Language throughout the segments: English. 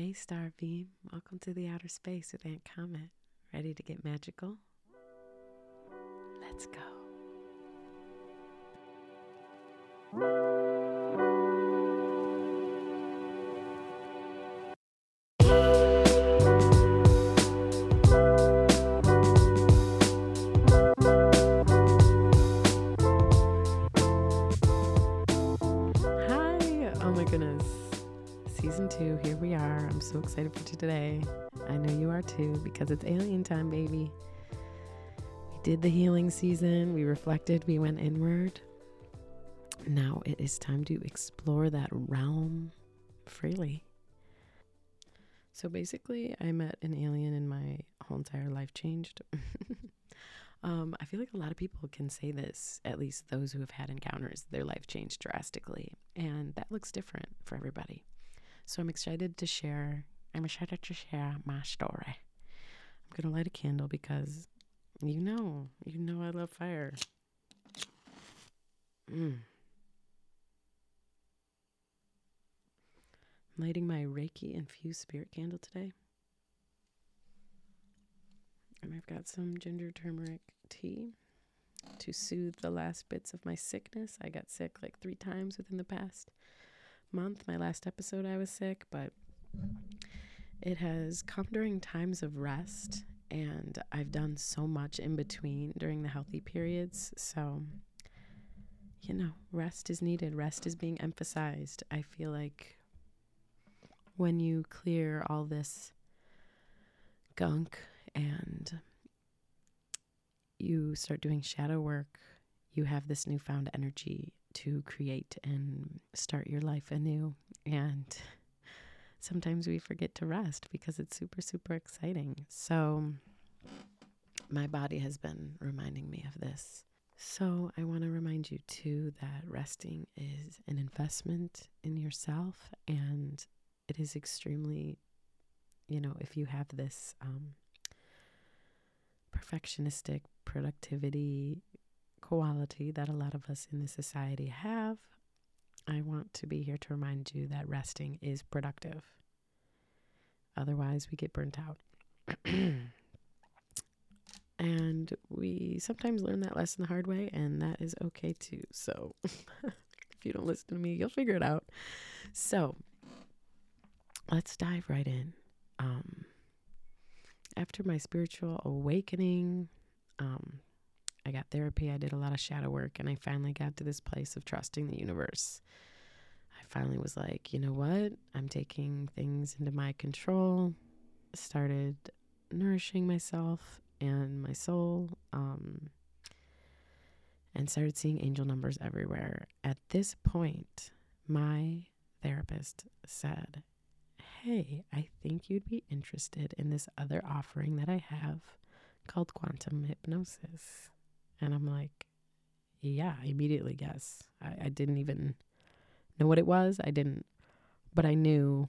Hey, Starbeam. Welcome to the outer space with Aunt Comet. Ready to get magical? Let's go. Because it's alien time, baby. We did the healing season, we reflected, we went inward. Now it is time to explore that realm freely. So basically, I met an alien and my whole entire life changed. um, I feel like a lot of people can say this, at least those who have had encounters, their life changed drastically. And that looks different for everybody. So I'm excited to share. I'm excited to share my story. I'm gonna light a candle because you know, you know, I love fire. Mm. I'm lighting my Reiki infused spirit candle today. And I've got some ginger turmeric tea to soothe the last bits of my sickness. I got sick like three times within the past month. My last episode, I was sick, but it has come during times of rest. And I've done so much in between during the healthy periods. So, you know, rest is needed, rest is being emphasized. I feel like when you clear all this gunk and you start doing shadow work, you have this newfound energy to create and start your life anew. And sometimes we forget to rest because it's super, super exciting. So, my body has been reminding me of this. So, I want to remind you too that resting is an investment in yourself, and it is extremely, you know, if you have this um, perfectionistic productivity quality that a lot of us in this society have, I want to be here to remind you that resting is productive. Otherwise, we get burnt out. and we sometimes learn that lesson the hard way, and that is okay too. So, if you don't listen to me, you'll figure it out. So, let's dive right in. Um, after my spiritual awakening, um, I got therapy, I did a lot of shadow work, and I finally got to this place of trusting the universe. I finally was like, you know what? I'm taking things into my control. Started nourishing myself and my soul, um, and started seeing angel numbers everywhere. At this point, my therapist said, Hey, I think you'd be interested in this other offering that I have called quantum hypnosis. And I'm like, yeah, I immediately guess. I, I didn't even know what it was. I didn't, but I knew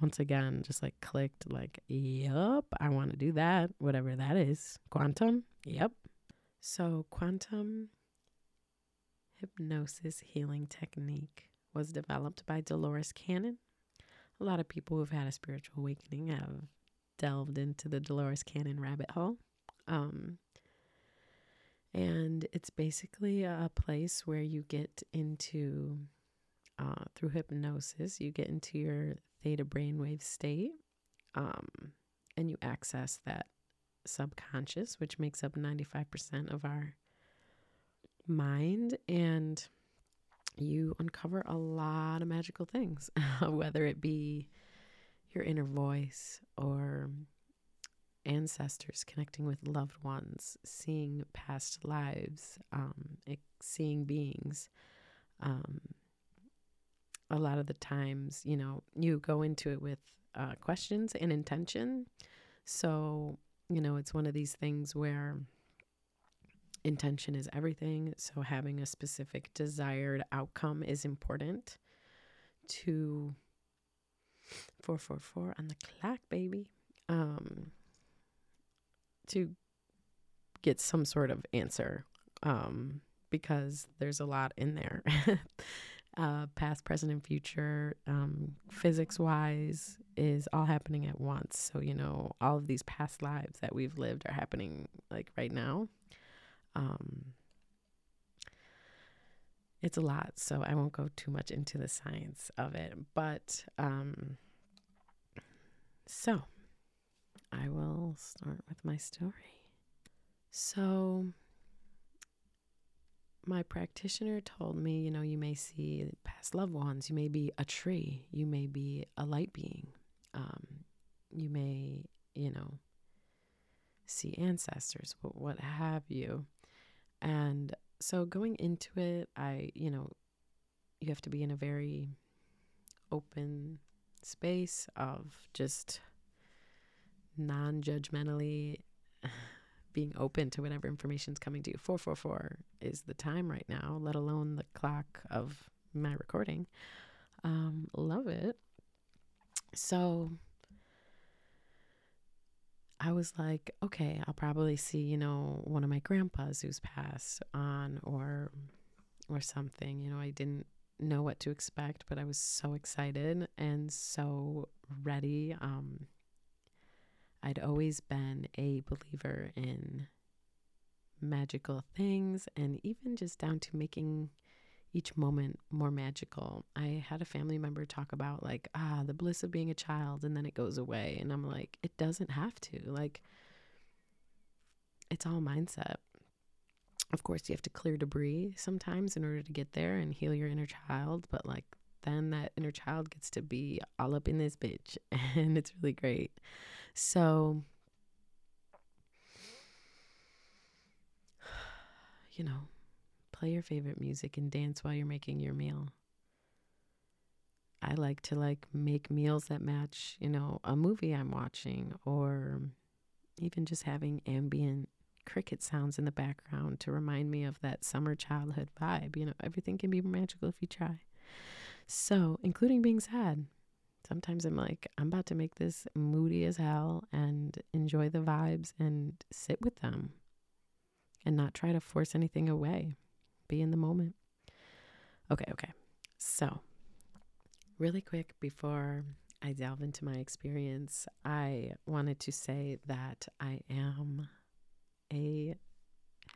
once again, just like clicked, like, yep, I want to do that, whatever that is. Quantum, yep. So, quantum hypnosis healing technique was developed by Dolores Cannon. A lot of people who've had a spiritual awakening have delved into the Dolores Cannon rabbit hole. Um, and it's basically a place where you get into, uh, through hypnosis, you get into your theta brainwave state um, and you access that subconscious, which makes up 95% of our mind. And you uncover a lot of magical things, whether it be your inner voice or ancestors, connecting with loved ones, seeing past lives, um, seeing beings. Um, a lot of the times, you know, you go into it with uh, questions and intention. So, you know, it's one of these things where intention is everything. So, having a specific desired outcome is important to 444 on the clock, baby. Um, to get some sort of answer um, because there's a lot in there uh, past, present, and future, um, physics wise, is all happening at once. So, you know, all of these past lives that we've lived are happening like right now. Um, it's a lot, so I won't go too much into the science of it. But um, so I will start with my story. So, my practitioner told me, you know, you may see past loved ones, you may be a tree, you may be a light being, um, you may, you know, see ancestors, what, what have you. And so going into it, I, you know, you have to be in a very open space of just non judgmentally being open to whatever information is coming to you. 444 is the time right now, let alone the clock of my recording. Um, love it. So I was like, okay, I'll probably see, you know, one of my grandpas who's passed on or or something. You know, I didn't know what to expect, but I was so excited and so ready. Um I'd always been a believer in magical things and even just down to making each moment more magical. I had a family member talk about like, ah, the bliss of being a child and then it goes away. And I'm like, it doesn't have to. Like, it's all mindset. Of course, you have to clear debris sometimes in order to get there and heal your inner child, but like, then that inner child gets to be all up in this bitch, and it's really great. So, you know, play your favorite music and dance while you're making your meal. I like to like make meals that match, you know, a movie I'm watching or even just having ambient cricket sounds in the background to remind me of that summer childhood vibe. You know, everything can be magical if you try. So, including being sad. Sometimes I'm like, I'm about to make this moody as hell and enjoy the vibes and sit with them and not try to force anything away be in the moment. Okay, okay. So, really quick before I delve into my experience, I wanted to say that I am a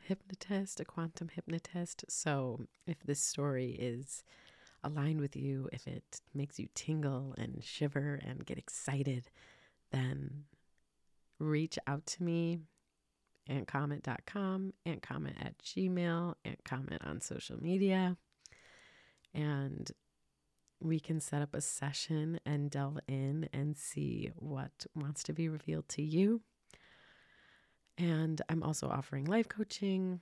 hypnotist, a quantum hypnotist. So, if this story is aligned with you, if it makes you tingle and shiver and get excited, then reach out to me auntcomet.com, auntcomet at gmail, auntcomet on social media. And we can set up a session and delve in and see what wants to be revealed to you. And I'm also offering life coaching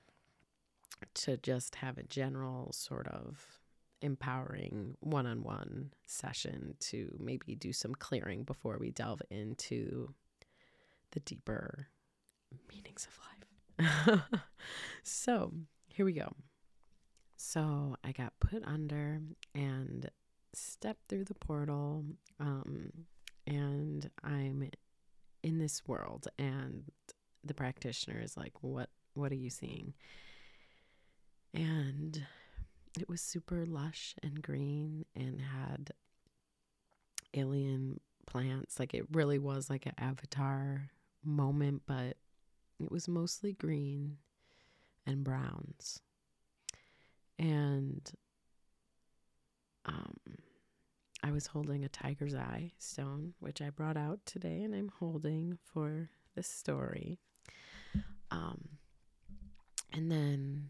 to just have a general sort of empowering one on one session to maybe do some clearing before we delve into the deeper meanings of life. so here we go. So I got put under and stepped through the portal, um, and I'm in this world. And the practitioner is like, "What? What are you seeing?" And it was super lush and green and had alien plants. Like it really was like an avatar moment, but it was mostly green and browns. And um, I was holding a tiger's eye stone, which I brought out today and I'm holding for this story. Um, and then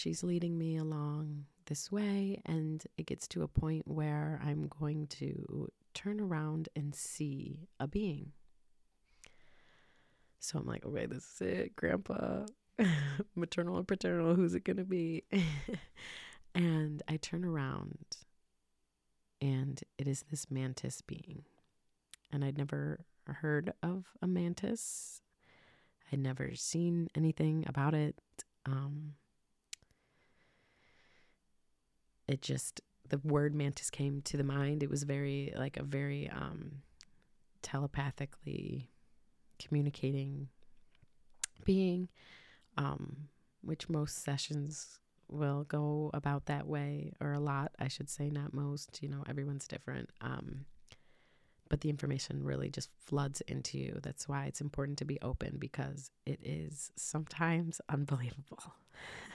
she's leading me along this way, and it gets to a point where I'm going to turn around and see a being. So I'm like, okay, this is it, grandpa, maternal or paternal, who's it going to be? and I turn around and it is this mantis being. And I'd never heard of a mantis, I'd never seen anything about it. Um, it just, the word mantis came to the mind. It was very, like a very um, telepathically communicating being, um, which most sessions will go about that way, or a lot, I should say, not most. You know, everyone's different. Um, but the information really just floods into you. That's why it's important to be open because it is sometimes unbelievable.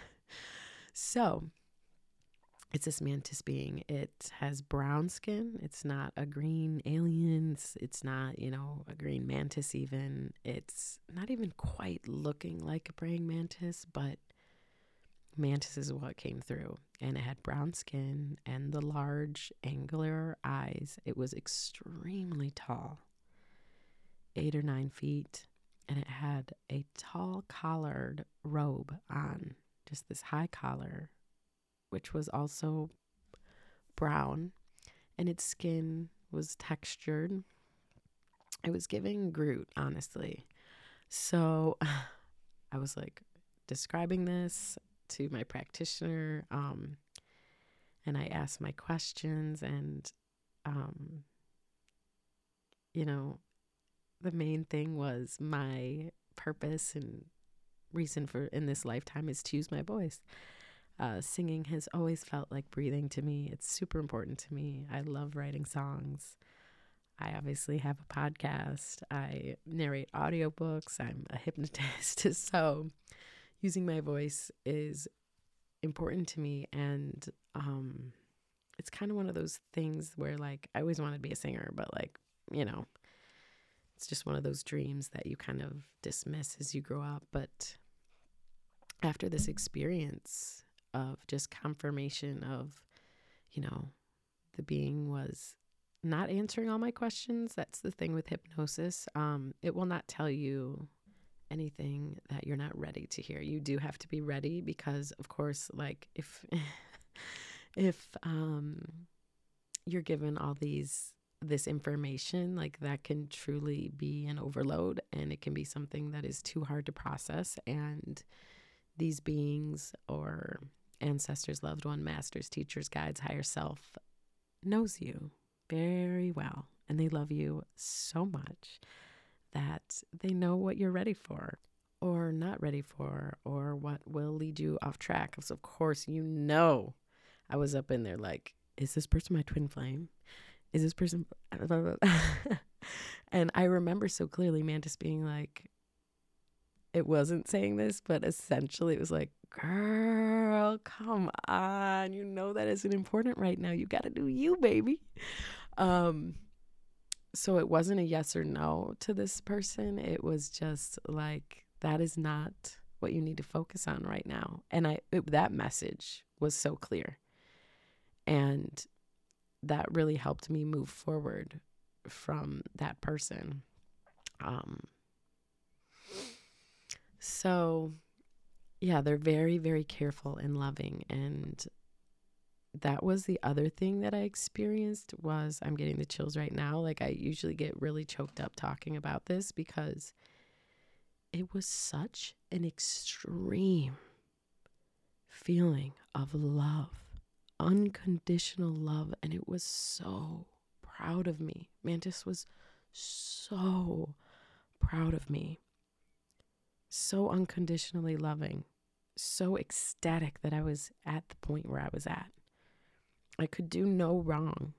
so, it's this mantis being. It has brown skin. It's not a green alien. It's, it's not, you know, a green mantis, even. It's not even quite looking like a praying mantis, but mantis is what came through. And it had brown skin and the large angular eyes. It was extremely tall, eight or nine feet. And it had a tall collared robe on, just this high collar, which was also brown. And its skin was textured. It was giving Groot, honestly. So I was like describing this to my practitioner um, and I asked my questions and um, you know the main thing was my purpose and reason for in this lifetime is to use my voice. Uh, singing has always felt like breathing to me. It's super important to me. I love writing songs. I obviously have a podcast. I narrate audiobooks. I'm a hypnotist. so using my voice is important to me and um it's kind of one of those things where like I always wanted to be a singer but like you know it's just one of those dreams that you kind of dismiss as you grow up but after this experience of just confirmation of you know the being was not answering all my questions. That's the thing with hypnosis. Um it will not tell you anything that you're not ready to hear. You do have to be ready because of course like if if um you're given all these this information like that can truly be an overload and it can be something that is too hard to process. And these beings or ancestors loved one masters teachers guides higher self knows you very well and they love you so much that they know what you're ready for or not ready for or what will lead you off track. Because, of course, you know, I was up in there like, is this person my twin flame? Is this person. and I remember so clearly Mantis being like, it wasn't saying this, but essentially it was like, girl, come on. You know that isn't important right now. You got to do you, baby. Um, so it wasn't a yes or no to this person. It was just like that is not what you need to focus on right now. And I it, that message was so clear. And that really helped me move forward from that person. Um so yeah, they're very very careful and loving and that was the other thing that I experienced was I'm getting the chills right now. Like I usually get really choked up talking about this because it was such an extreme feeling of love, unconditional love and it was so proud of me. Mantis was so proud of me. So unconditionally loving, so ecstatic that I was at the point where I was at. I could do no wrong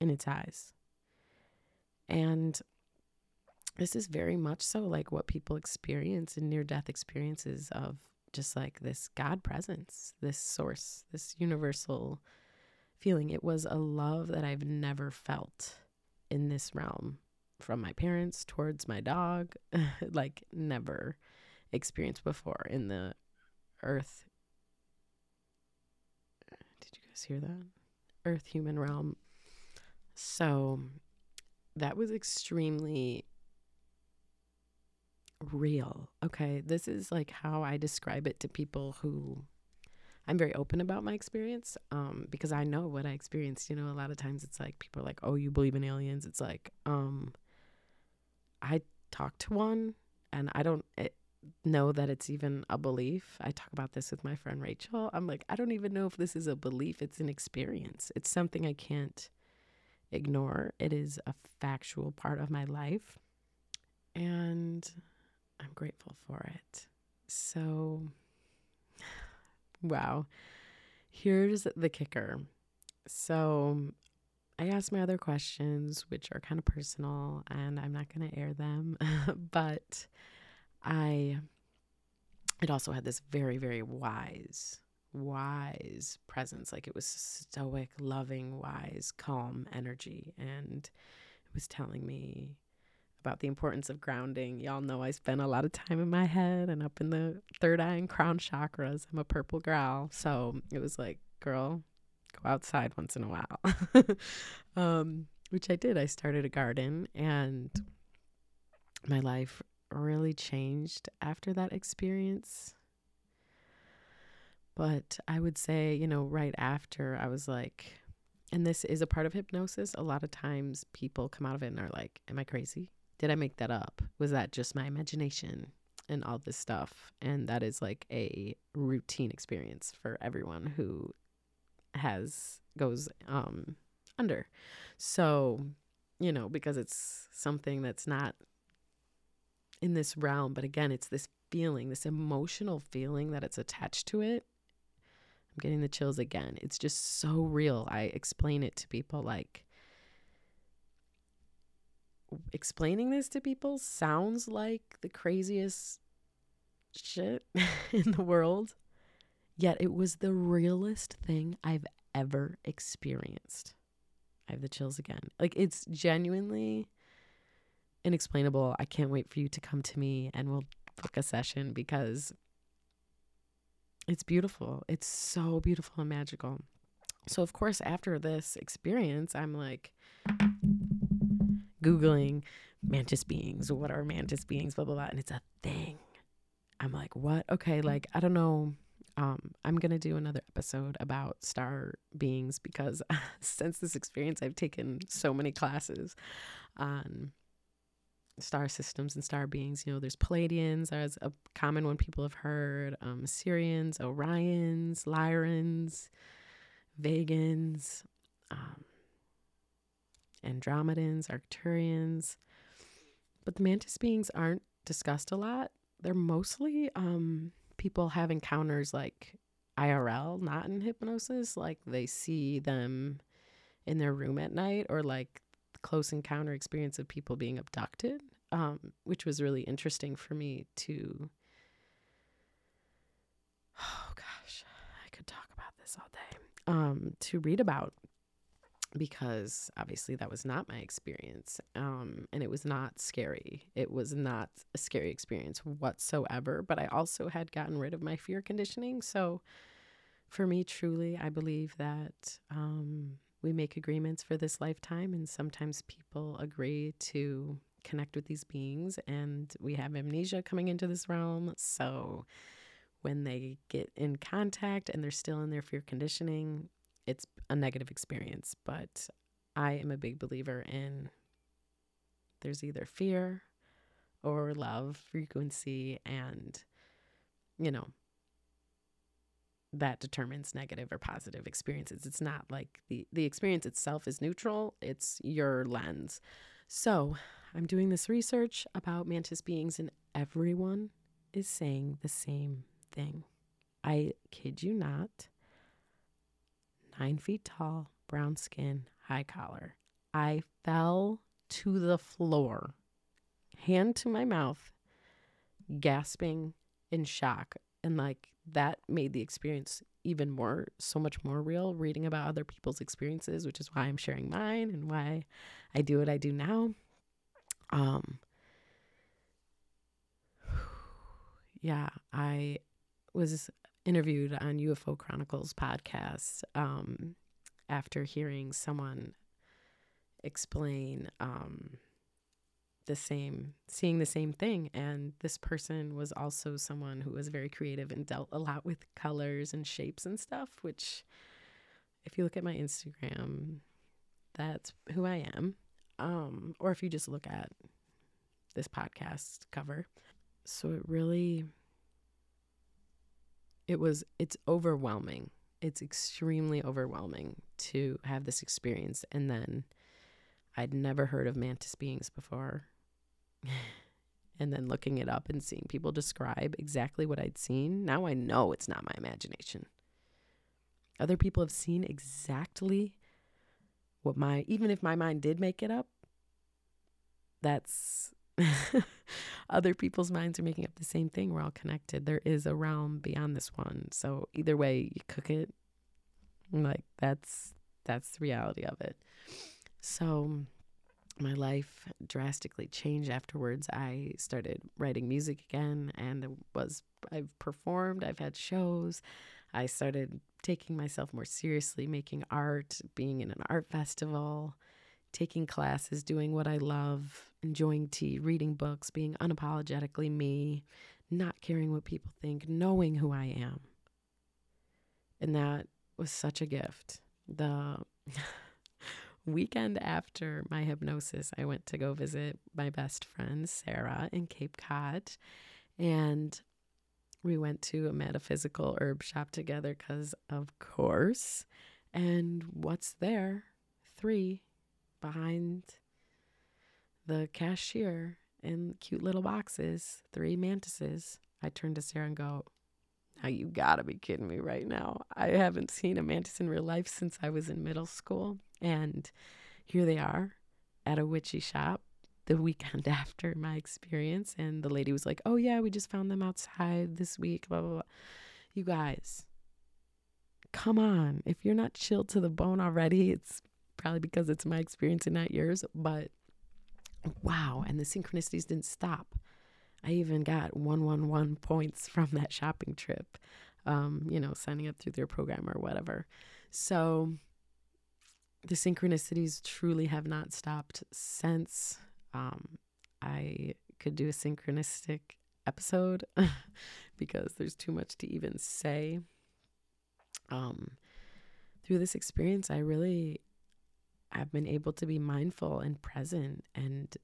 in its eyes. And this is very much so like what people experience in near death experiences of just like this God presence, this source, this universal feeling. It was a love that I've never felt in this realm from my parents towards my dog, like never experienced before in the earth Did you guys hear that? Earth human realm. So that was extremely real. Okay. This is like how I describe it to people who I'm very open about my experience um, because I know what I experienced. You know, a lot of times it's like people are like, oh, you believe in aliens. It's like, um, I talk to one and I don't, it, know that it's even a belief. I talk about this with my friend Rachel. I'm like, I don't even know if this is a belief, it's an experience. It's something I can't ignore. It is a factual part of my life. And I'm grateful for it. So, wow. Here's the kicker. So, I asked my other questions, which are kind of personal, and I'm not going to air them, but I, it also had this very, very wise, wise presence. Like it was stoic, loving, wise, calm energy. And it was telling me about the importance of grounding. Y'all know I spend a lot of time in my head and up in the third eye and crown chakras. I'm a purple growl. So it was like, girl, go outside once in a while. um, which I did. I started a garden and my life really changed after that experience. But I would say, you know, right after, I was like, and this is a part of hypnosis. A lot of times people come out of it and are like, Am I crazy? Did I make that up? Was that just my imagination? And all this stuff. And that is like a routine experience for everyone who has goes um under. So, you know, because it's something that's not in this realm, but again, it's this feeling, this emotional feeling that it's attached to it. I'm getting the chills again. It's just so real. I explain it to people like explaining this to people sounds like the craziest shit in the world. Yet it was the realest thing I've ever experienced. I have the chills again. Like it's genuinely inexplainable. I can't wait for you to come to me and we'll book a session because it's beautiful. It's so beautiful and magical. So, of course, after this experience, I'm like Googling mantis beings. What are mantis beings? Blah, blah, blah. And it's a thing. I'm like, what? Okay, like, I don't know um, I'm going to do another episode about star beings because since this experience, I've taken so many classes on star systems and star beings. You know, there's Pleiadians, as a common one people have heard, um, Sirians, Orions, Lyrans, Vegans, um, Andromedans, Arcturians. But the mantis beings aren't discussed a lot. They're mostly um, people have encounters like IRL, not in hypnosis, like they see them in their room at night or like close encounter experience of people being abducted, um, which was really interesting for me to. Oh gosh, I could talk about this all day. Um, to read about because obviously that was not my experience um, and it was not scary. It was not a scary experience whatsoever but i also had gotten rid of my fear conditioning so for me truly i believe that um, we make agreements for this lifetime and sometimes people agree to connect with these beings and we have amnesia coming into this realm so when they get in contact and they're still in their fear conditioning it's a negative experience. But I am a big believer in there's either fear or love frequency, and you know, that determines negative or positive experiences. It's not like the, the experience itself is neutral, it's your lens. So I'm doing this research about mantis beings, and everyone is saying the same thing. I kid you not nine feet tall, brown skin, high collar. I fell to the floor, hand to my mouth, gasping in shock. And like that made the experience even more, so much more real, reading about other people's experiences, which is why I'm sharing mine and why I do what I do now. Um, yeah, I was interviewed on UFO Chronicles podcast um, after hearing someone explain um, the same, seeing the same thing. And this person was also someone who was very creative and dealt a lot with colors and shapes and stuff, which, if you look at my Instagram, that's who I am. Um, or if you just look at this podcast cover. So it really it was it's overwhelming. It's extremely overwhelming to have this experience and then i'd never heard of mantis beings before. And then looking it up and seeing people describe exactly what i'd seen now i know it's not my imagination. Other people have seen exactly what my even if my mind did make it up, that's other people's minds are making up the same thing. We're all connected. There is a realm beyond this one. So either way you cook it, like that's that's the reality of it. So my life drastically changed afterwards. I started writing music again and was I've performed, I've had shows. I started taking myself more seriously, making art, being in an art festival, taking classes, doing what I love, enjoying tea, reading books, being unapologetically me, not caring what people think, knowing who I am. And that was such a gift. The weekend after my hypnosis, I went to go visit my best friend, Sarah, in Cape Cod. And we went to a metaphysical herb shop together because, of course. And what's there? Three behind the cashier in cute little boxes, three mantises. I turned to Sarah and go, now you gotta be kidding me right now. I haven't seen a mantis in real life since I was in middle school. And here they are at a witchy shop the weekend after my experience. And the lady was like, Oh, yeah, we just found them outside this week, blah, blah, blah. You guys, come on. If you're not chilled to the bone already, it's probably because it's my experience and not yours. But wow. And the synchronicities didn't stop. I even got 111 points from that shopping trip, um, you know, signing up through their program or whatever. So the synchronicities truly have not stopped since. Um, I could do a synchronistic episode because there's too much to even say. Um, through this experience, I really have been able to be mindful and present and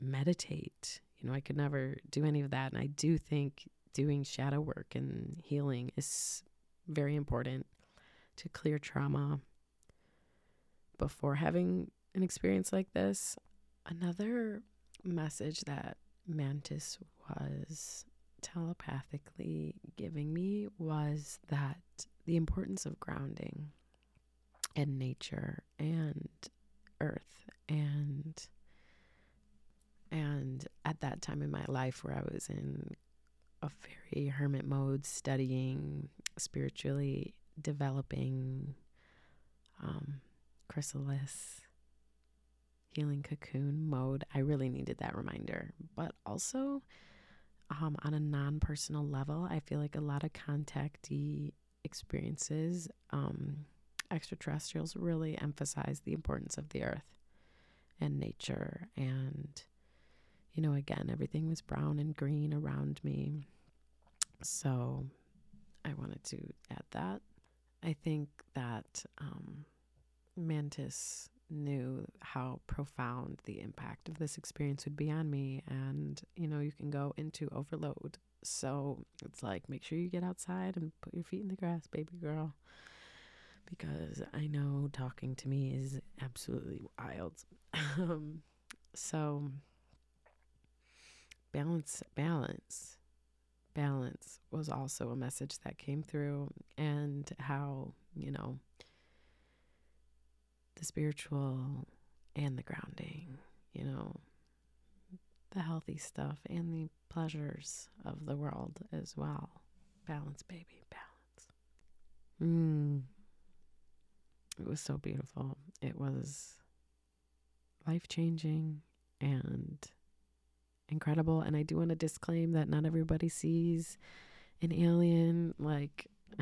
meditate. You know, I could never do any of that. And I do think doing shadow work and healing is very important to clear trauma before having an experience like this. Another message that Mantis was telepathically giving me was that the importance of grounding and nature and earth and and at that time in my life where I was in a very hermit mode studying spiritually developing um, chrysalis healing cocoon mode i really needed that reminder. But also um, on a non-personal level i feel like a lot of contactee experiences um, extraterrestrials really emphasize the importance of the earth and nature and you know again everything was brown and green around me so i wanted to add that i think that um, Mantis knew how profound the impact of this experience would be on me. And, you know, you can go into overload. So it's like, make sure you get outside and put your feet in the grass, baby girl. Because I know talking to me is absolutely wild. um, so, balance, balance, balance was also a message that came through, and how, you know, the spiritual and the grounding, you know, the healthy stuff and the pleasures of the world as well. Balance, baby, balance. Mm. It was so beautiful. It was life changing and incredible. And I do want to disclaim that not everybody sees an alien like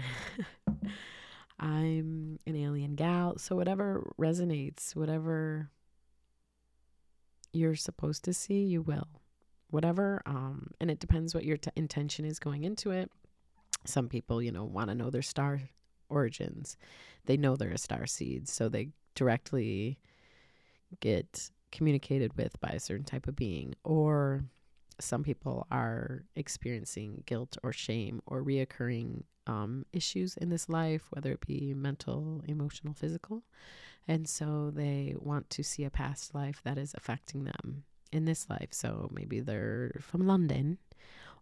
I'm an alien gal. So whatever resonates, whatever you're supposed to see, you will. Whatever, um, and it depends what your t- intention is going into it. Some people, you know, want to know their star origins. They know they're a star seed, so they directly get communicated with by a certain type of being. Or some people are experiencing guilt or shame or reoccurring um, issues in this life, whether it be mental, emotional, physical. And so they want to see a past life that is affecting them in this life. So maybe they're from London,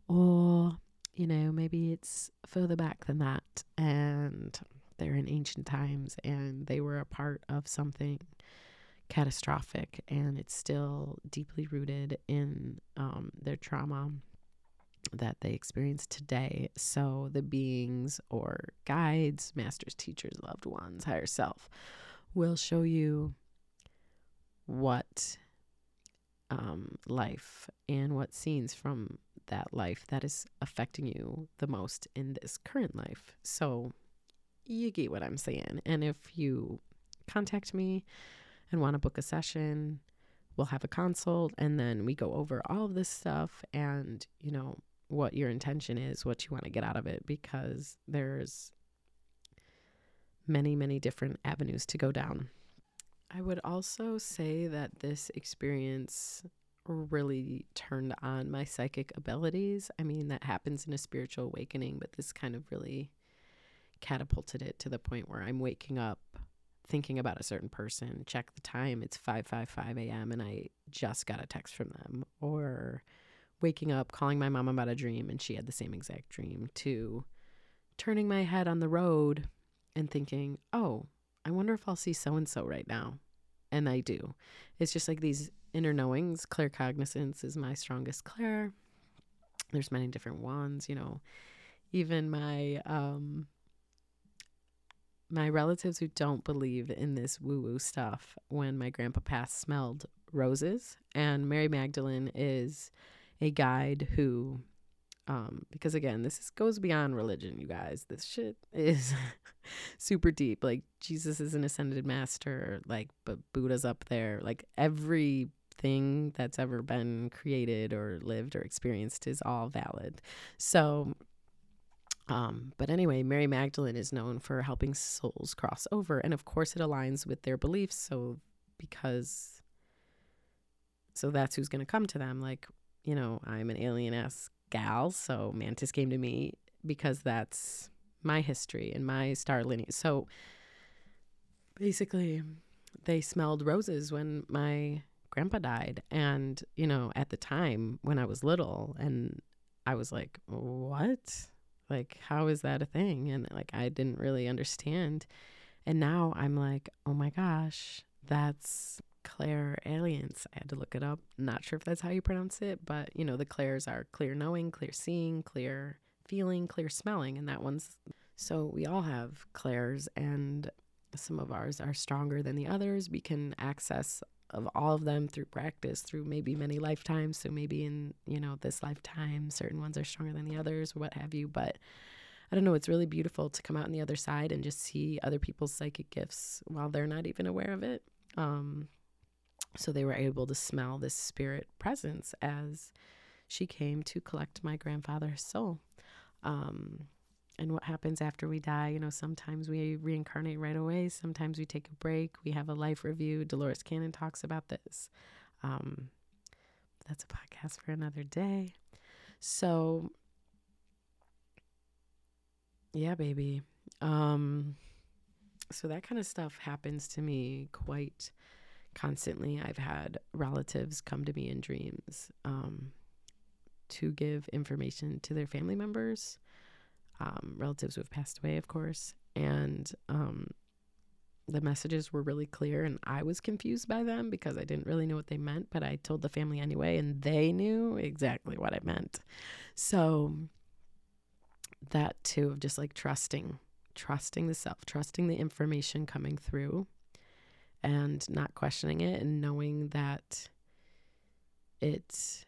or, you know, maybe it's further back than that. And they're in ancient times and they were a part of something catastrophic and it's still deeply rooted in um, their trauma that they experience today. So the beings or guides, masters, teachers, loved ones, higher self will show you what um, life and what scenes from that life that is affecting you the most in this current life. So you get what I'm saying. And if you contact me and want to book a session, we'll have a consult and then we go over all of this stuff and, you know, what your intention is, what you want to get out of it, because there's many, many different avenues to go down. I would also say that this experience really turned on my psychic abilities. I mean, that happens in a spiritual awakening, but this kind of really catapulted it to the point where I'm waking up thinking about a certain person, check the time, it's 5:55 a.m. and I just got a text from them or waking up calling my mom about a dream and she had the same exact dream to turning my head on the road and thinking, "Oh, I wonder if I'll see so and so right now." And I do. It's just like these inner knowings. Claircognizance is my strongest clair. There's many different ones, you know. Even my um my relatives who don't believe in this woo woo stuff, when my grandpa passed, smelled roses. And Mary Magdalene is a guide who, um, because again, this is, goes beyond religion, you guys. This shit is super deep. Like, Jesus is an ascended master, like, but Buddha's up there. Like, everything that's ever been created or lived or experienced is all valid. So, um, but anyway, Mary Magdalene is known for helping souls cross over. And of course, it aligns with their beliefs. So, because, so that's who's going to come to them. Like, you know, I'm an alien ass gal. So, Mantis came to me because that's my history and my star lineage. So, basically, they smelled roses when my grandpa died. And, you know, at the time when I was little, and I was like, what? Like, how is that a thing? And like, I didn't really understand. And now I'm like, oh my gosh, that's Clairalience. I had to look it up. Not sure if that's how you pronounce it, but you know, the clairs are clear knowing, clear seeing, clear feeling, clear smelling, and that one's so we all have clairs and some of ours are stronger than the others. We can access of all of them through practice, through maybe many lifetimes. So maybe in, you know, this lifetime, certain ones are stronger than the others what have you. But I don't know, it's really beautiful to come out on the other side and just see other people's psychic gifts while they're not even aware of it. Um, so they were able to smell this spirit presence as she came to collect my grandfather's soul. Um, and what happens after we die. You know, sometimes we reincarnate right away, sometimes we take a break, we have a life review. Dolores Cannon talks about this. Um, that's a podcast for another day. So, yeah, baby. Um, so that kind of stuff happens to me quite constantly. I've had relatives come to me in dreams um, to give information to their family members um, relatives who have passed away, of course. And um, the messages were really clear, and I was confused by them because I didn't really know what they meant, but I told the family anyway, and they knew exactly what I meant. So, that too, of just like trusting, trusting the self, trusting the information coming through, and not questioning it, and knowing that it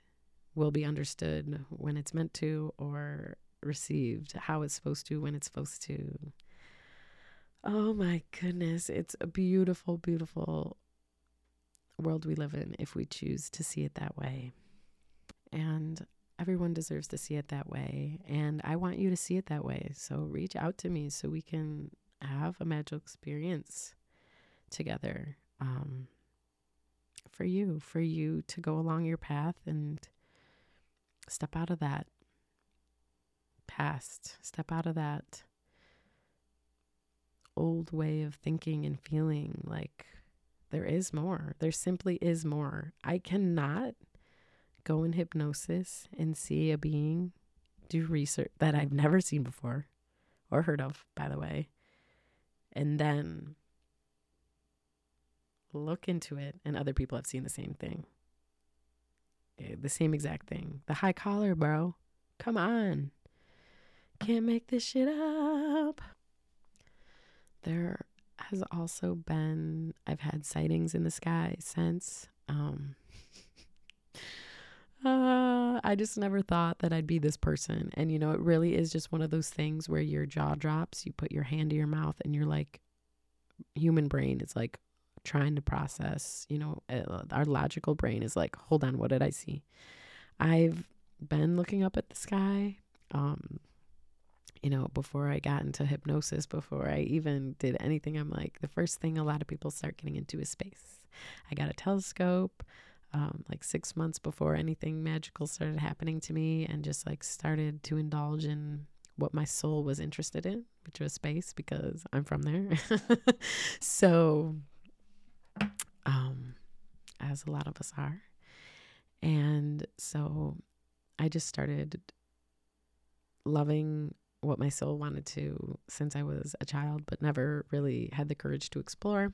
will be understood when it's meant to, or received, how it's supposed to, when it's supposed to. Oh my goodness. It's a beautiful, beautiful world we live in if we choose to see it that way. And everyone deserves to see it that way. And I want you to see it that way. So reach out to me so we can have a magical experience together um, for you, for you to go along your path and step out of that past. Step out of that old way of thinking and feeling like there is more. There simply is more. I cannot go in hypnosis and see a being do research that I've never seen before or heard of, by the way, and then look into it and other people have seen the same thing. Eh, the same exact thing. The high collar, bro. Come on. Can't make this shit up. There has also been I've had sightings in the sky since um uh, I just never thought that I'd be this person. And, you know, it really is just one of those things where your jaw drops, you put your hand to your mouth, and you're like, human brain is like trying to process, you know, uh, our logical brain is like, hold on, what did I see? I've been looking up at the sky. Um, you know, before I got into hypnosis, before I even did anything, I'm like, the first thing a lot of people start getting into is space. I got a telescope um, like six months before anything magical started happening to me and just like started to indulge in what my soul was interested in, which was space because I'm from there. so, as a lot of us are. And so I just started loving what my soul wanted to since I was a child, but never really had the courage to explore.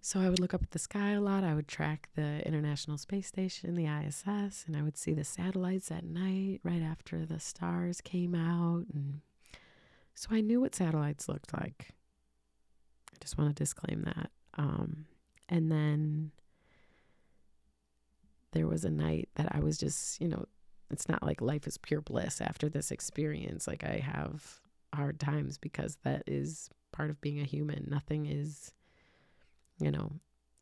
So I would look up at the sky a lot. I would track the International Space Station, the ISS, and I would see the satellites at night right after the stars came out. And so I knew what satellites looked like. I just want to disclaim that. Um, and then there was a night that I was just, you know, it's not like life is pure bliss after this experience. Like I have hard times because that is part of being a human. Nothing is you know,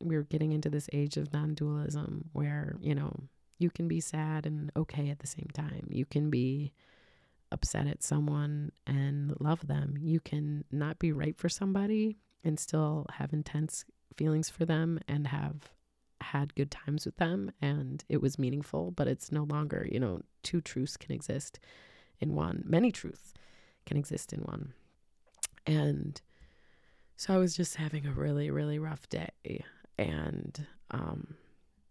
we're getting into this age of non dualism where, you know, you can be sad and okay at the same time. You can be upset at someone and love them. You can not be right for somebody and still have intense feelings for them and have had good times with them and it was meaningful, but it's no longer, you know, two truths can exist in one. Many truths can exist in one. And so I was just having a really, really rough day. And um,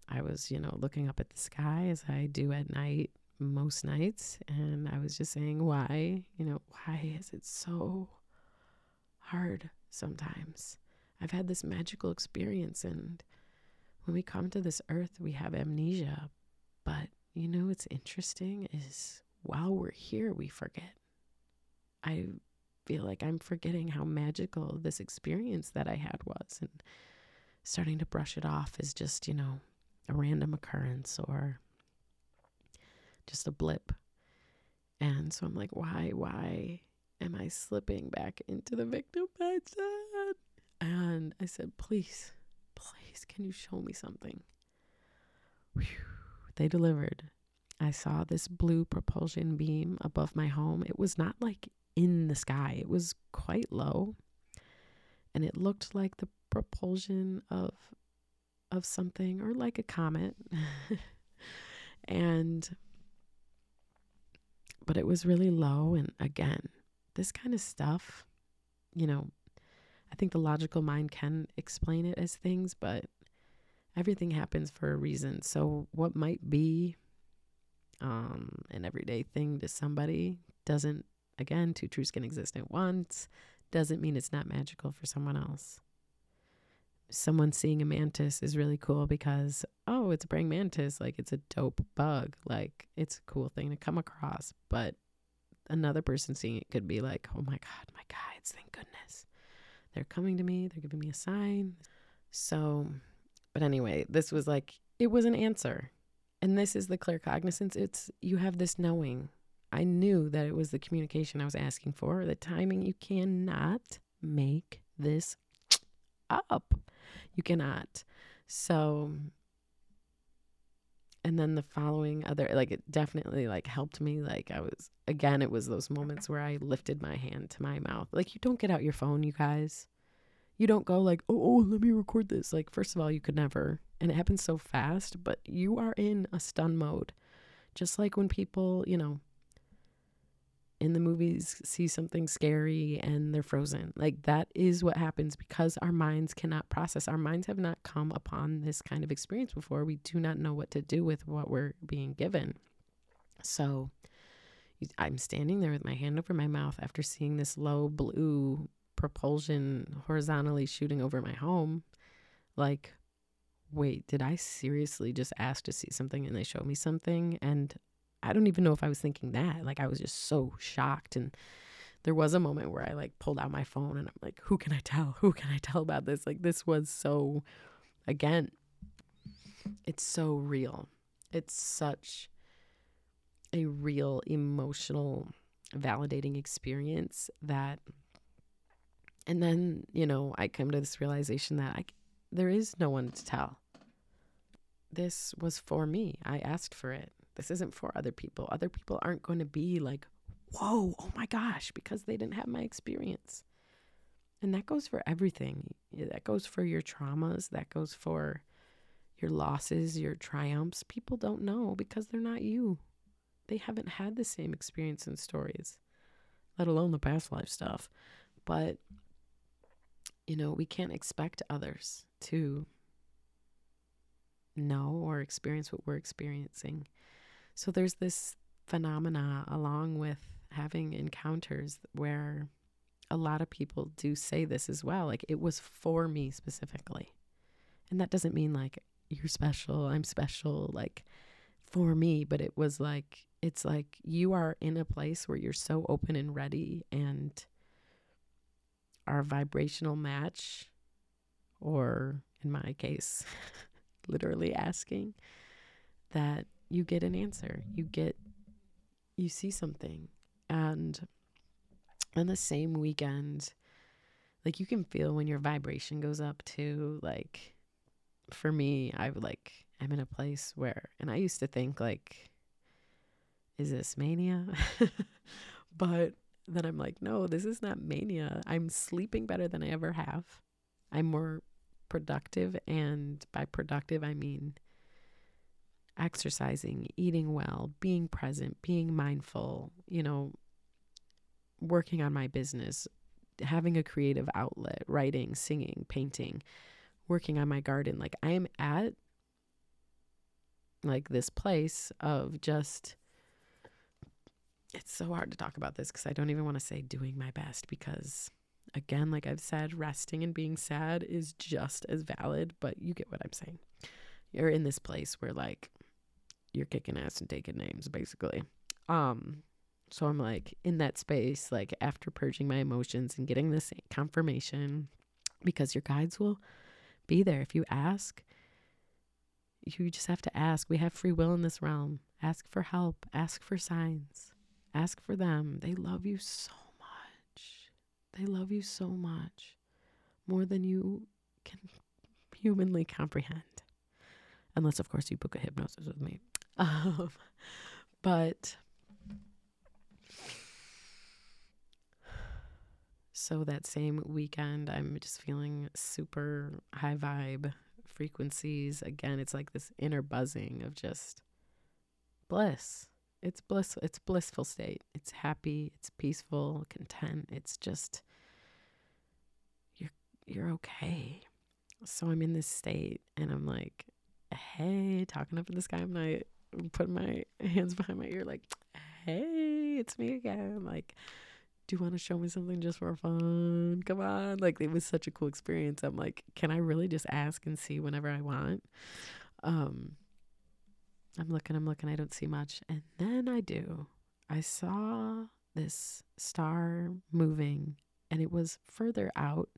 I was, you know, looking up at the sky as I do at night, most nights. And I was just saying, why, you know, why is it so hard sometimes? I've had this magical experience. And when we come to this earth, we have amnesia. But, you know, what's interesting is while we're here, we forget. I feel like I'm forgetting how magical this experience that I had was and starting to brush it off as just, you know, a random occurrence or just a blip. And so I'm like, why, why am I slipping back into the victim mindset? And I said, please, please, can you show me something? Whew. They delivered. I saw this blue propulsion beam above my home. It was not like in the sky. It was quite low and it looked like the propulsion of of something or like a comet. and but it was really low and again, this kind of stuff, you know, I think the logical mind can explain it as things, but everything happens for a reason. So what might be um, an everyday thing to somebody doesn't Again, two truths can exist at once doesn't mean it's not magical for someone else. Someone seeing a mantis is really cool because, oh, it's a praying mantis. Like, it's a dope bug. Like, it's a cool thing to come across. But another person seeing it could be like, oh my God, my guides, thank goodness. They're coming to me, they're giving me a sign. So, but anyway, this was like, it was an answer. And this is the claircognizance. It's you have this knowing I knew that it was the communication I was asking for, the timing. You cannot make this up. You cannot. So, and then the following other, like, it definitely like helped me. Like, I was, again, it was those moments where I lifted my hand to my mouth. Like, you don't get out your phone, you guys. You don't go like, oh, oh, let me record this. Like, first of all, you could never. And it happens so fast, but you are in a stun mode. Just like when people, you know, in the movies see something scary and they're frozen. Like that is what happens because our minds cannot process. Our minds have not come upon this kind of experience before. We do not know what to do with what we're being given. So I'm standing there with my hand over my mouth after seeing this low blue propulsion horizontally shooting over my home. Like, wait, did I seriously just ask to see something and they show me something? And I don't even know if I was thinking that. Like, I was just so shocked. And there was a moment where I like pulled out my phone and I'm like, who can I tell? Who can I tell about this? Like, this was so, again, it's so real. It's such a real emotional, validating experience that. And then, you know, I come to this realization that I, there is no one to tell. This was for me. I asked for it. This isn't for other people. Other people aren't going to be like, whoa, oh my gosh, because they didn't have my experience. And that goes for everything. That goes for your traumas. That goes for your losses, your triumphs. People don't know because they're not you. They haven't had the same experience and stories, let alone the past life stuff. But, you know, we can't expect others to know or experience what we're experiencing. So there's this phenomena along with having encounters where a lot of people do say this as well. Like it was for me specifically. And that doesn't mean like you're special, I'm special, like for me, but it was like, it's like you are in a place where you're so open and ready and our vibrational match, or in my case, literally asking that you get an answer. You get, you see something and on the same weekend, like you can feel when your vibration goes up too. Like for me, I like I'm in a place where, and I used to think like, is this mania? but then I'm like, no, this is not mania. I'm sleeping better than I ever have. I'm more productive, and by productive I mean exercising, eating well, being present, being mindful, you know, working on my business, having a creative outlet, writing, singing, painting, working on my garden. Like I am at like this place of just it's so hard to talk about this because I don't even want to say doing my best because again, like I've said, resting and being sad is just as valid, but you get what I'm saying. You're in this place where like you're kicking ass and taking names basically. Um so i'm like in that space like after purging my emotions and getting this confirmation because your guides will be there. If you ask you just have to ask. We have free will in this realm. Ask for help. Ask for signs. Ask for them. They love you so much. They love you so much. More than you can humanly comprehend. Unless of course you book a hypnosis with me um, but so that same weekend, I'm just feeling super high vibe frequencies. Again, it's like this inner buzzing of just bliss. It's bliss. It's blissful state. It's happy. It's peaceful, content. It's just you're you're okay. So I'm in this state, and I'm like, hey, talking up in the sky. I'm like, putting my hands behind my ear, like, hey, it's me again. Like, do you want to show me something just for fun? Come on. Like, it was such a cool experience. I'm like, can I really just ask and see whenever I want? Um, I'm looking, I'm looking, I don't see much. And then I do. I saw this star moving, and it was further out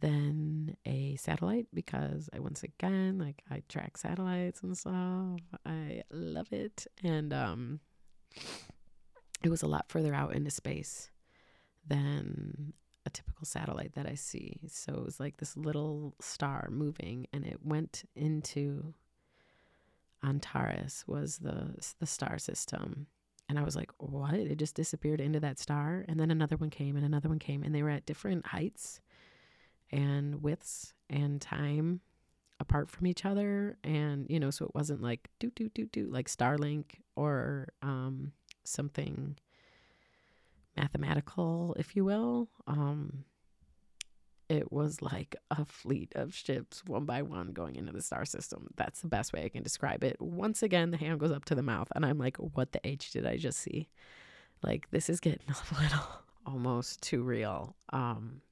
than a satellite because I once again like I track satellites and stuff. I love it. And um it was a lot further out into space than a typical satellite that I see. So it was like this little star moving and it went into Antares was the the star system. And I was like, "What? It just disappeared into that star?" And then another one came and another one came and they were at different heights and widths and time apart from each other. And you know so it wasn't like do do do do like starlink or um something mathematical if you will. Um it was like a fleet of ships one by one going into the star system. That's the best way i can describe it. Once again the hand goes up to the mouth and i'm like what the h did i just see? Like this is getting a little almost too real. Um,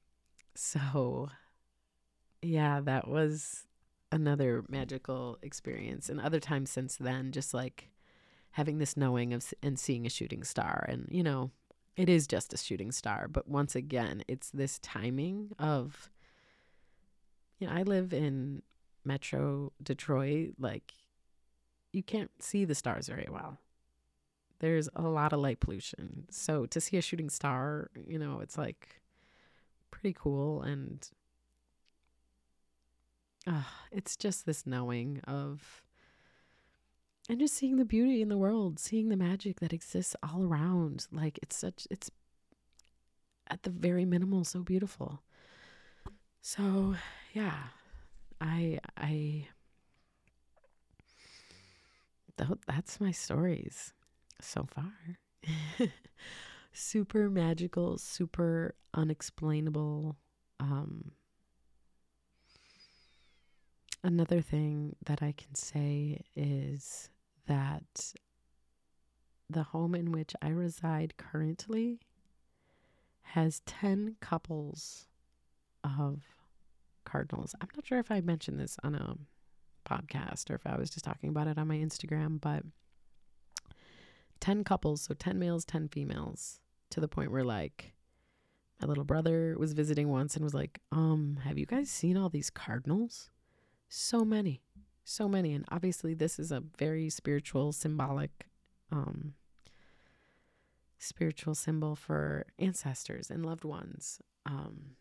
so, yeah, that was another magical experience. And other times since then, just like having this knowing of and seeing a shooting star. And, you know, it is just a shooting star. But once again, it's this timing of, you know, I live in Metro Detroit. Like, you can't see the stars very well. There's a lot of light pollution. So to see a shooting star, you know, it's like pretty cool. And uh, it's just this knowing of and just seeing the beauty in the world, seeing the magic that exists all around. Like it's such it's at the very minimal so beautiful. So, yeah. I I that's my stories so far. super magical, super unexplainable um Another thing that I can say is that the home in which I reside currently has 10 couples of cardinals. I'm not sure if I mentioned this on a podcast or if I was just talking about it on my Instagram, but 10 couples, so 10 males, 10 females, to the point where like my little brother was visiting once and was like, "Um, have you guys seen all these cardinals?" So many so many. And obviously this is a very spiritual symbolic um spiritual symbol for ancestors and loved ones um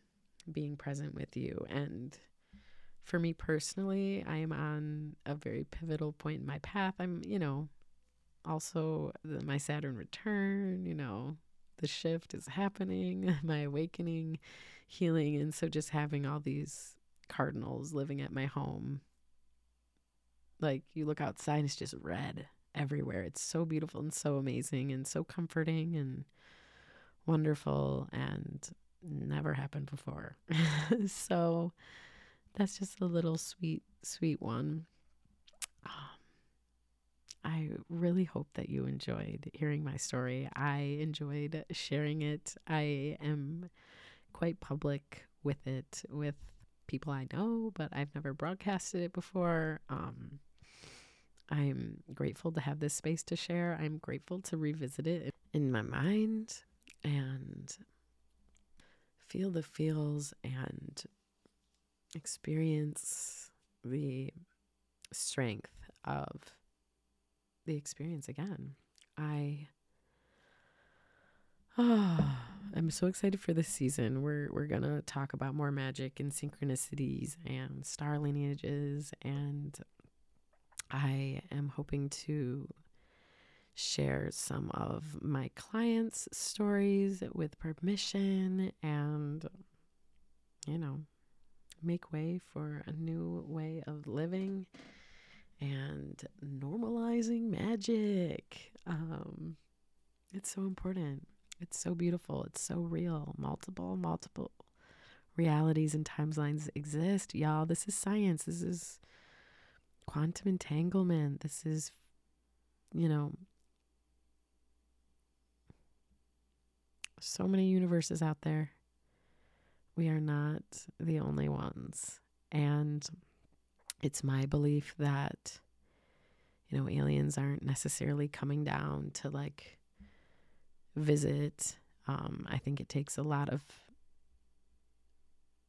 being present with you. And for me personally i am on a very pivotal point in my path. I'm you know also the, my saturn return you know the shift is happening my awakening healing and so just having all these cardinals living at my home like you look outside, it's just red everywhere. It's so beautiful and so amazing and so comforting and wonderful and never happened before. so that's just a little sweet, sweet one. I really hope that you enjoyed hearing my story. I enjoyed sharing it. I am quite public with it with people I know, but I've never broadcasted it before. Um, I'm grateful to have this space to share. I'm grateful to revisit it in my mind and feel the feels and experience the strength of the experience again. I oh, I'm so excited for this season. We're we're gonna talk about more magic and synchronicities and star lineages and I am hoping to share some of my clients' stories with permission and, you know, make way for a new way of living and normalizing magic. Um, it's so important. It's so beautiful. It's so real. Multiple, multiple realities and timelines exist. Y'all, this is science. This is quantum entanglement. This is, you know, so many universes out there. We are not the only ones. And it's my belief that, you know, aliens aren't necessarily coming down to like visit. Um, I think it takes a lot of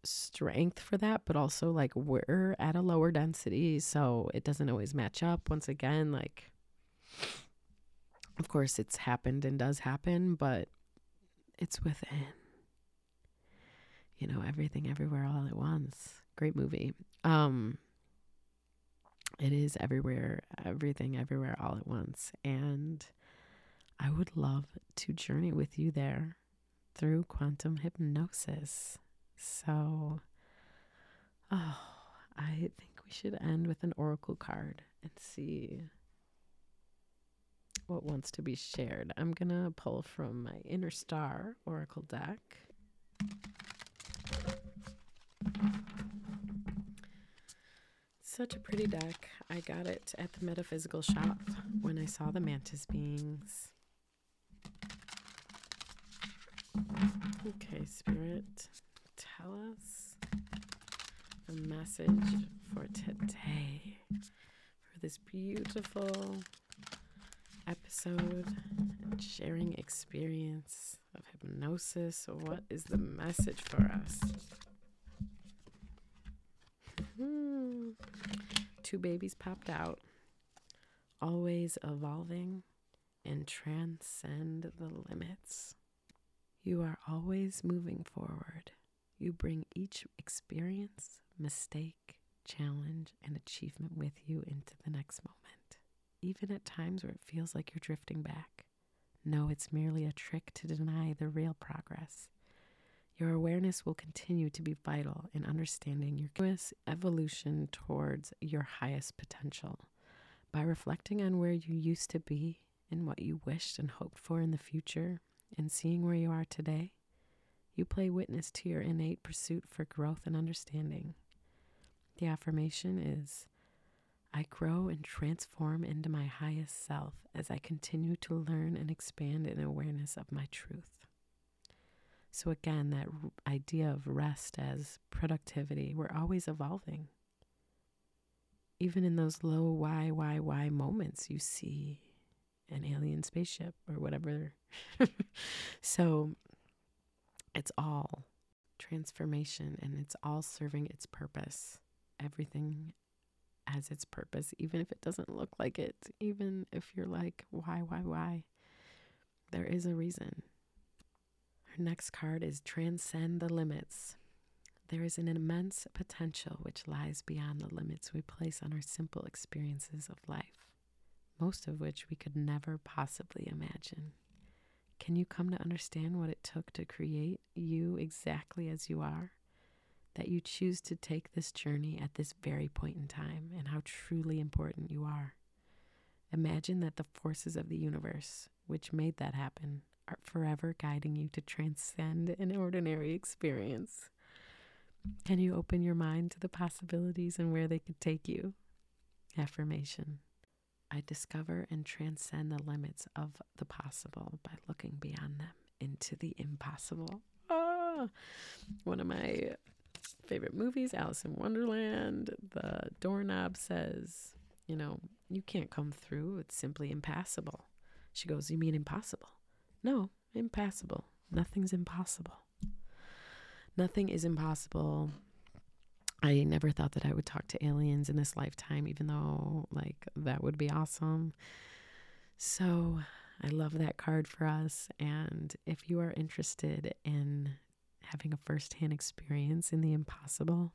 strength for that, but also like we're at a lower density, so it doesn't always match up. Once again, like, of course, it's happened and does happen, but it's within. You know, everything, everywhere, all at once. Great movie. Um, it is everywhere, everything, everywhere, all at once, and I would love to journey with you there through quantum hypnosis. So, oh, I think we should end with an oracle card and see what wants to be shared. I'm going to pull from my Inner Star oracle deck. Such a pretty deck. I got it at the metaphysical shop when I saw the mantis beings. Okay, Spirit, tell us the message for today, for this beautiful episode and sharing experience of hypnosis. What is the message for us? Two babies popped out, always evolving and transcend the limits. You are always moving forward. You bring each experience, mistake, challenge, and achievement with you into the next moment, even at times where it feels like you're drifting back. No, it's merely a trick to deny the real progress. Your awareness will continue to be vital in understanding your evolution towards your highest potential. By reflecting on where you used to be and what you wished and hoped for in the future, and seeing where you are today, you play witness to your innate pursuit for growth and understanding. The affirmation is I grow and transform into my highest self as I continue to learn and expand in awareness of my truth. So, again, that idea of rest as productivity, we're always evolving. Even in those low why, why, why moments, you see an alien spaceship or whatever. so, it's all transformation and it's all serving its purpose. Everything has its purpose, even if it doesn't look like it, even if you're like, why, why, why? There is a reason. Our next card is Transcend the Limits. There is an immense potential which lies beyond the limits we place on our simple experiences of life, most of which we could never possibly imagine. Can you come to understand what it took to create you exactly as you are? That you choose to take this journey at this very point in time and how truly important you are. Imagine that the forces of the universe, which made that happen, forever guiding you to transcend an ordinary experience. Can you open your mind to the possibilities and where they could take you? Affirmation I discover and transcend the limits of the possible by looking beyond them into the impossible. Ah, one of my favorite movies, Alice in Wonderland. The doorknob says, You know, you can't come through. It's simply impassable. She goes, You mean impossible? No, impassable. Nothing's impossible. Nothing is impossible. I never thought that I would talk to aliens in this lifetime, even though, like, that would be awesome. So, I love that card for us. And if you are interested in having a firsthand experience in the impossible,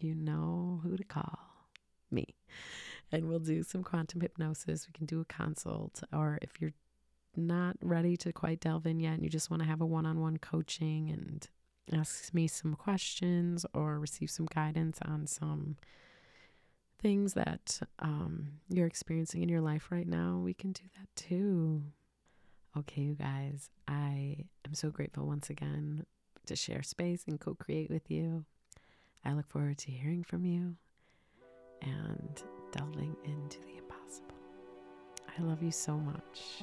you know who to call me. And we'll do some quantum hypnosis. We can do a consult. Or if you're not ready to quite delve in yet and you just want to have a one on one coaching and ask me some questions or receive some guidance on some things that um, you're experiencing in your life right now, we can do that too. Okay, you guys, I am so grateful once again to share space and co create with you. I look forward to hearing from you and delving into the impossible. I love you so much.